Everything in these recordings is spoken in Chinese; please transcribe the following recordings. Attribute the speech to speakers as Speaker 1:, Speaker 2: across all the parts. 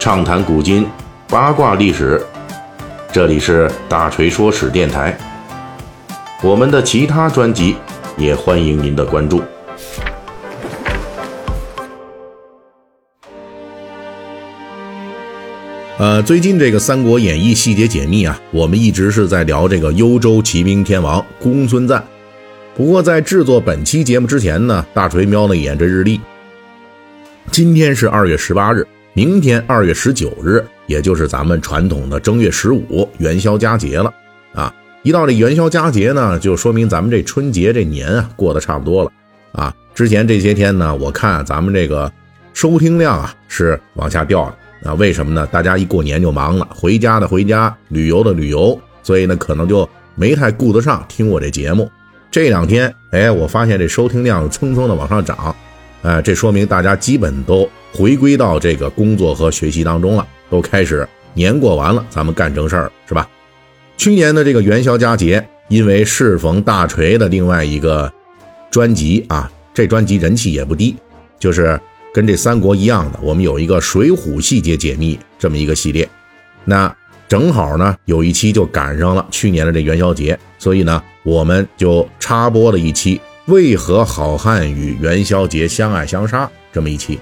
Speaker 1: 畅谈古今，八卦历史。这里是大锤说史电台。我们的其他专辑也欢迎您的关注。呃，最近这个《三国演义》细节解密啊，我们一直是在聊这个幽州骑兵天王公孙瓒。不过在制作本期节目之前呢，大锤瞄了一眼这日历，今天是二月十八日，明天二月十九日，也就是咱们传统的正月十五元宵佳节了啊！一到这元宵佳节呢，就说明咱们这春节这年啊过得差不多了啊。之前这些天呢，我看咱们这个收听量啊是往下掉了啊，为什么呢？大家一过年就忙了，回家的回家，旅游的旅游，所以呢可能就没太顾得上听我这节目。这两天，哎，我发现这收听量蹭蹭的往上涨，哎，这说明大家基本都回归到这个工作和学习当中了，都开始年过完了，咱们干正事儿是吧？去年的这个元宵佳节，因为适逢大锤的另外一个专辑啊，这专辑人气也不低，就是跟这三国一样的，我们有一个水浒细节解密这么一个系列，那。正好呢，有一期就赶上了去年的这元宵节，所以呢，我们就插播了一期为何好汉与元宵节相爱相杀这么一期。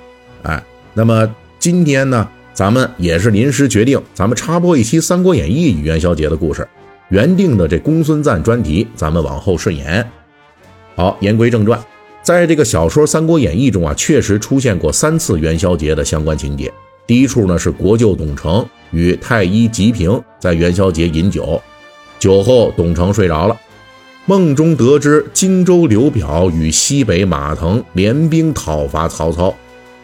Speaker 1: 哎，那么今天呢，咱们也是临时决定，咱们插播一期《三国演义》与元宵节的故事。原定的这公孙瓒专题，咱们往后顺延。好，言归正传，在这个小说《三国演义》中啊，确实出现过三次元宵节的相关情节。第一处呢是国舅董承与太医吉平在元宵节饮酒，酒后董承睡着了，梦中得知荆州刘表与西北马腾联兵讨伐曹操，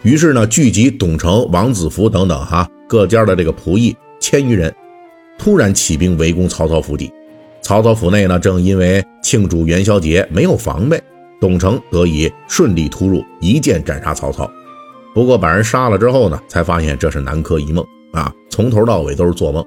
Speaker 1: 于是呢聚集董承、王子服等等哈各家的这个仆役千余人，突然起兵围攻曹操府邸。曹操府内呢正因为庆祝元宵节没有防备，董承得以顺利突入，一剑斩杀曹操。不过把人杀了之后呢，才发现这是南柯一梦啊，从头到尾都是做梦。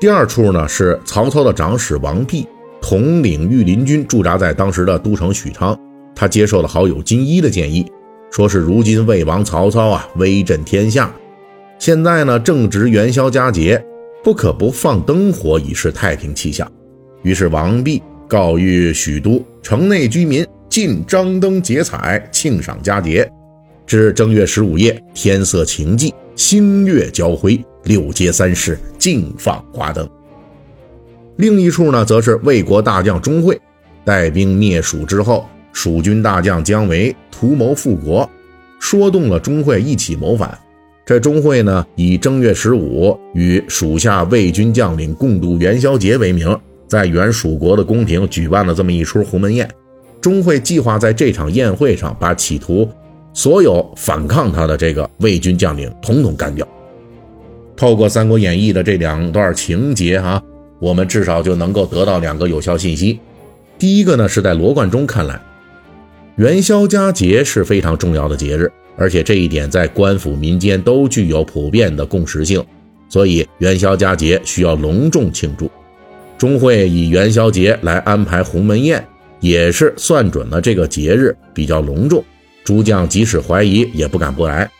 Speaker 1: 第二处呢是曹操的长史王弼统领御林军驻扎在当时的都城许昌，他接受了好友金一的建议，说是如今魏王曹操啊威震天下，现在呢正值元宵佳节，不可不放灯火以示太平气象。于是王弼告谕许都城内居民尽张灯结彩，庆赏佳节。至正月十五夜，天色晴霁，星月交辉，六街三市尽放花灯。另一处呢，则是魏国大将钟会带兵灭蜀之后，蜀军大将姜维图谋复国，说动了钟会一起谋反。这钟会呢，以正月十五与属下魏军将领共度元宵节为名，在原蜀国的宫廷举办了这么一出鸿门宴。钟会计划在这场宴会上把企图。所有反抗他的这个魏军将领统统干掉。透过《三国演义》的这两段情节，哈，我们至少就能够得到两个有效信息。第一个呢，是在罗贯中看来，元宵佳节是非常重要的节日，而且这一点在官府民间都具有普遍的共识性，所以元宵佳节需要隆重庆祝。钟会以元宵节来安排鸿门宴，也是算准了这个节日比较隆重。诸将即使怀疑，也不敢不来。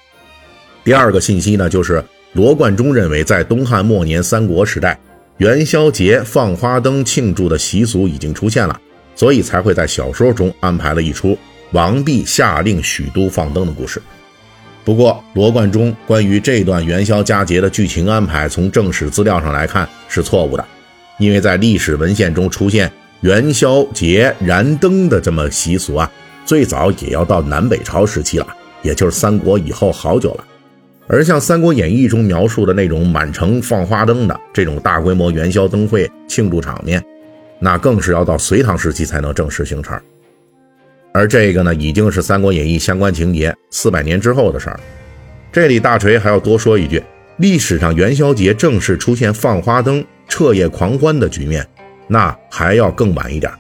Speaker 1: 第二个信息呢，就是罗贯中认为，在东汉末年三国时代，元宵节放花灯庆祝的习俗已经出现了，所以才会在小说中安排了一出王弼下令许都放灯的故事。不过，罗贯中关于这段元宵佳节的剧情安排，从正史资料上来看是错误的，因为在历史文献中出现元宵节燃灯的这么习俗啊。最早也要到南北朝时期了，也就是三国以后好久了。而像《三国演义》中描述的那种满城放花灯的这种大规模元宵灯会庆祝场面，那更是要到隋唐时期才能正式形成。而这个呢，已经是《三国演义》相关情节四百年之后的事儿。这里大锤还要多说一句：历史上元宵节正式出现放花灯、彻夜狂欢的局面，那还要更晚一点。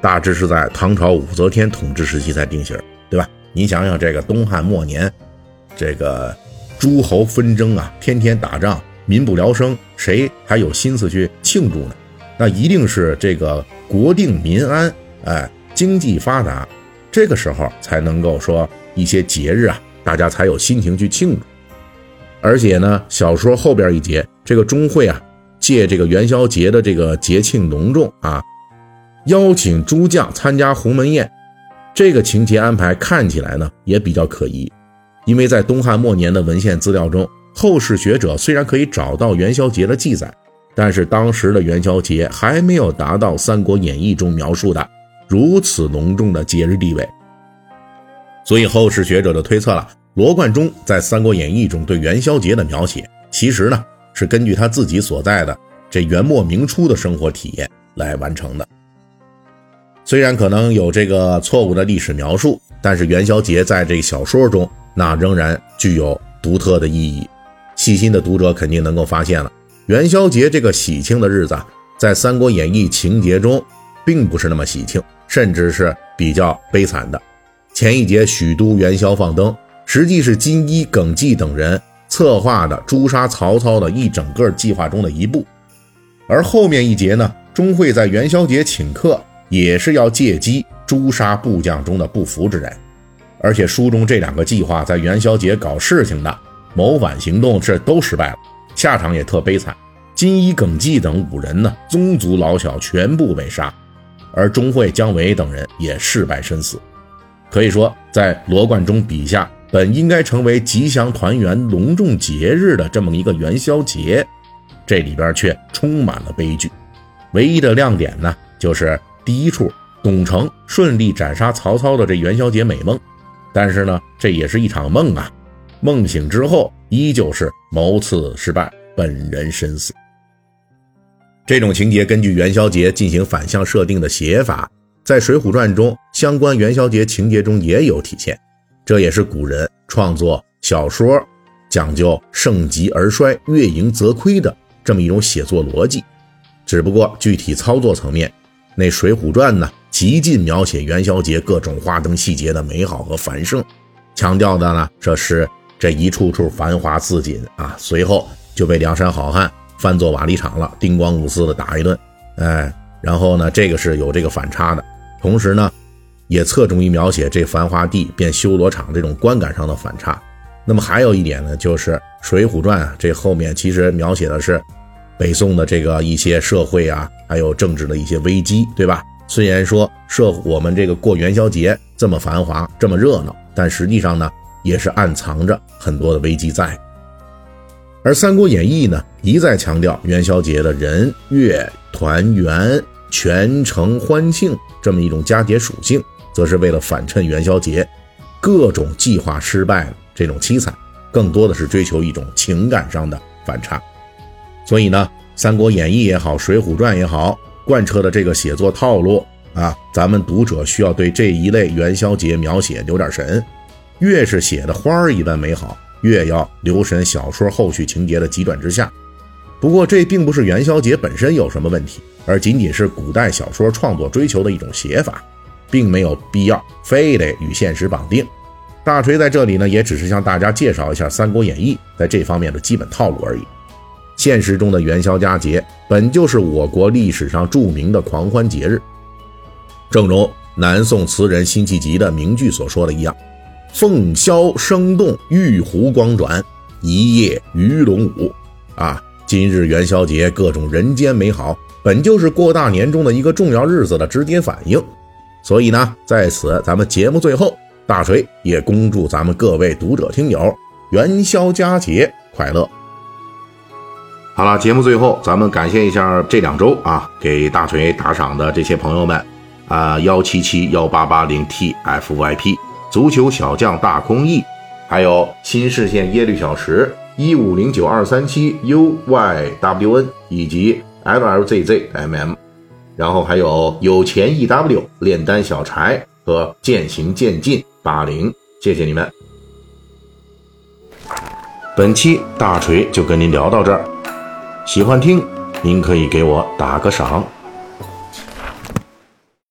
Speaker 1: 大致是在唐朝武则天统治时期才定型，对吧？你想想，这个东汉末年，这个诸侯纷争啊，天天打仗，民不聊生，谁还有心思去庆祝呢？那一定是这个国定民安，哎，经济发达，这个时候才能够说一些节日啊，大家才有心情去庆祝。而且呢，小说后边一节，这个钟会啊，借这个元宵节的这个节庆隆重啊，邀请诸将参加鸿门宴，这个情节安排看起来呢也比较可疑，因为在东汉末年的文献资料中，后世学者虽然可以找到元宵节的记载，但是当时的元宵节还没有达到《三国演义》中描述的如此浓重的节日地位，所以后世学者就推测了。罗贯中在《三国演义》中对元宵节的描写，其实呢是根据他自己所在的这元末明初的生活体验来完成的。虽然可能有这个错误的历史描述，但是元宵节在这小说中那仍然具有独特的意义。细心的读者肯定能够发现了，元宵节这个喜庆的日子，在《三国演义》情节中并不是那么喜庆，甚至是比较悲惨的。前一节许都元宵放灯。实际是金一、耿纪等人策划的诛杀曹操的一整个计划中的一步，而后面一节呢，钟会在元宵节请客，也是要借机诛杀部将中的不服之人。而且书中这两个计划在元宵节搞事情的谋反行动是都失败了，下场也特悲惨。金一、耿纪等五人呢，宗族老小全部被杀，而钟会、姜维等人也事败身死。可以说，在罗贯中笔下。本应该成为吉祥团圆、隆重节日的这么一个元宵节，这里边却充满了悲剧。唯一的亮点呢，就是第一处董承顺利斩杀曹操的这元宵节美梦。但是呢，这也是一场梦啊！梦醒之后，依旧是谋刺失败，本人身死。这种情节根据元宵节进行反向设定的写法，在《水浒传》中相关元宵节情节中也有体现。这也是古人创作小说讲究盛极而衰、月盈则亏的这么一种写作逻辑。只不过具体操作层面，那《水浒传》呢，极尽描写元宵节各种花灯细节的美好和繁盛，强调的呢，这是这一处处繁华似锦啊。随后就被梁山好汉翻作瓦砾场了，叮咣五四的打一顿。哎，然后呢，这个是有这个反差的，同时呢。也侧重于描写这繁华地变修罗场这种观感上的反差。那么还有一点呢，就是《水浒传》啊，这后面其实描写的是北宋的这个一些社会啊，还有政治的一些危机，对吧？虽然说社我们这个过元宵节这么繁华这么热闹，但实际上呢，也是暗藏着很多的危机在。而《三国演义》呢，一再强调元宵节的人月团圆、全城欢庆这么一种佳节属性。则是为了反衬元宵节各种计划失败的这种凄惨，更多的是追求一种情感上的反差。所以呢，《三国演义》也好，《水浒传》也好，贯彻的这个写作套路啊，咱们读者需要对这一类元宵节描写留点神。越是写的花儿一般美好，越要留神小说后续情节的急转直下。不过，这并不是元宵节本身有什么问题，而仅仅是古代小说创作追求的一种写法。并没有必要非得与现实绑定。大锤在这里呢，也只是向大家介绍一下《三国演义》在这方面的基本套路而已。现实中的元宵佳节本就是我国历史上著名的狂欢节日，正如南宋词人辛弃疾的名句所说的一样：“凤箫声动，玉壶光转，一夜鱼龙舞。”啊，今日元宵节各种人间美好，本就是过大年中的一个重要日子的直接反应。所以呢，在此咱们节目最后，大锤也恭祝咱们各位读者听友元宵佳节快乐。好了，节目最后咱们感谢一下这两周啊给大锤打赏的这些朋友们啊幺七七幺八八零 tfyp 足球小将大空翼，还有新视线耶律小石一五零九二三七 uywn 以及 llzzmm。然后还有有钱 ew 炼丹小柴和渐行渐进八零，谢谢你们。本期大锤就跟您聊到这儿，喜欢听您可以给我打个赏。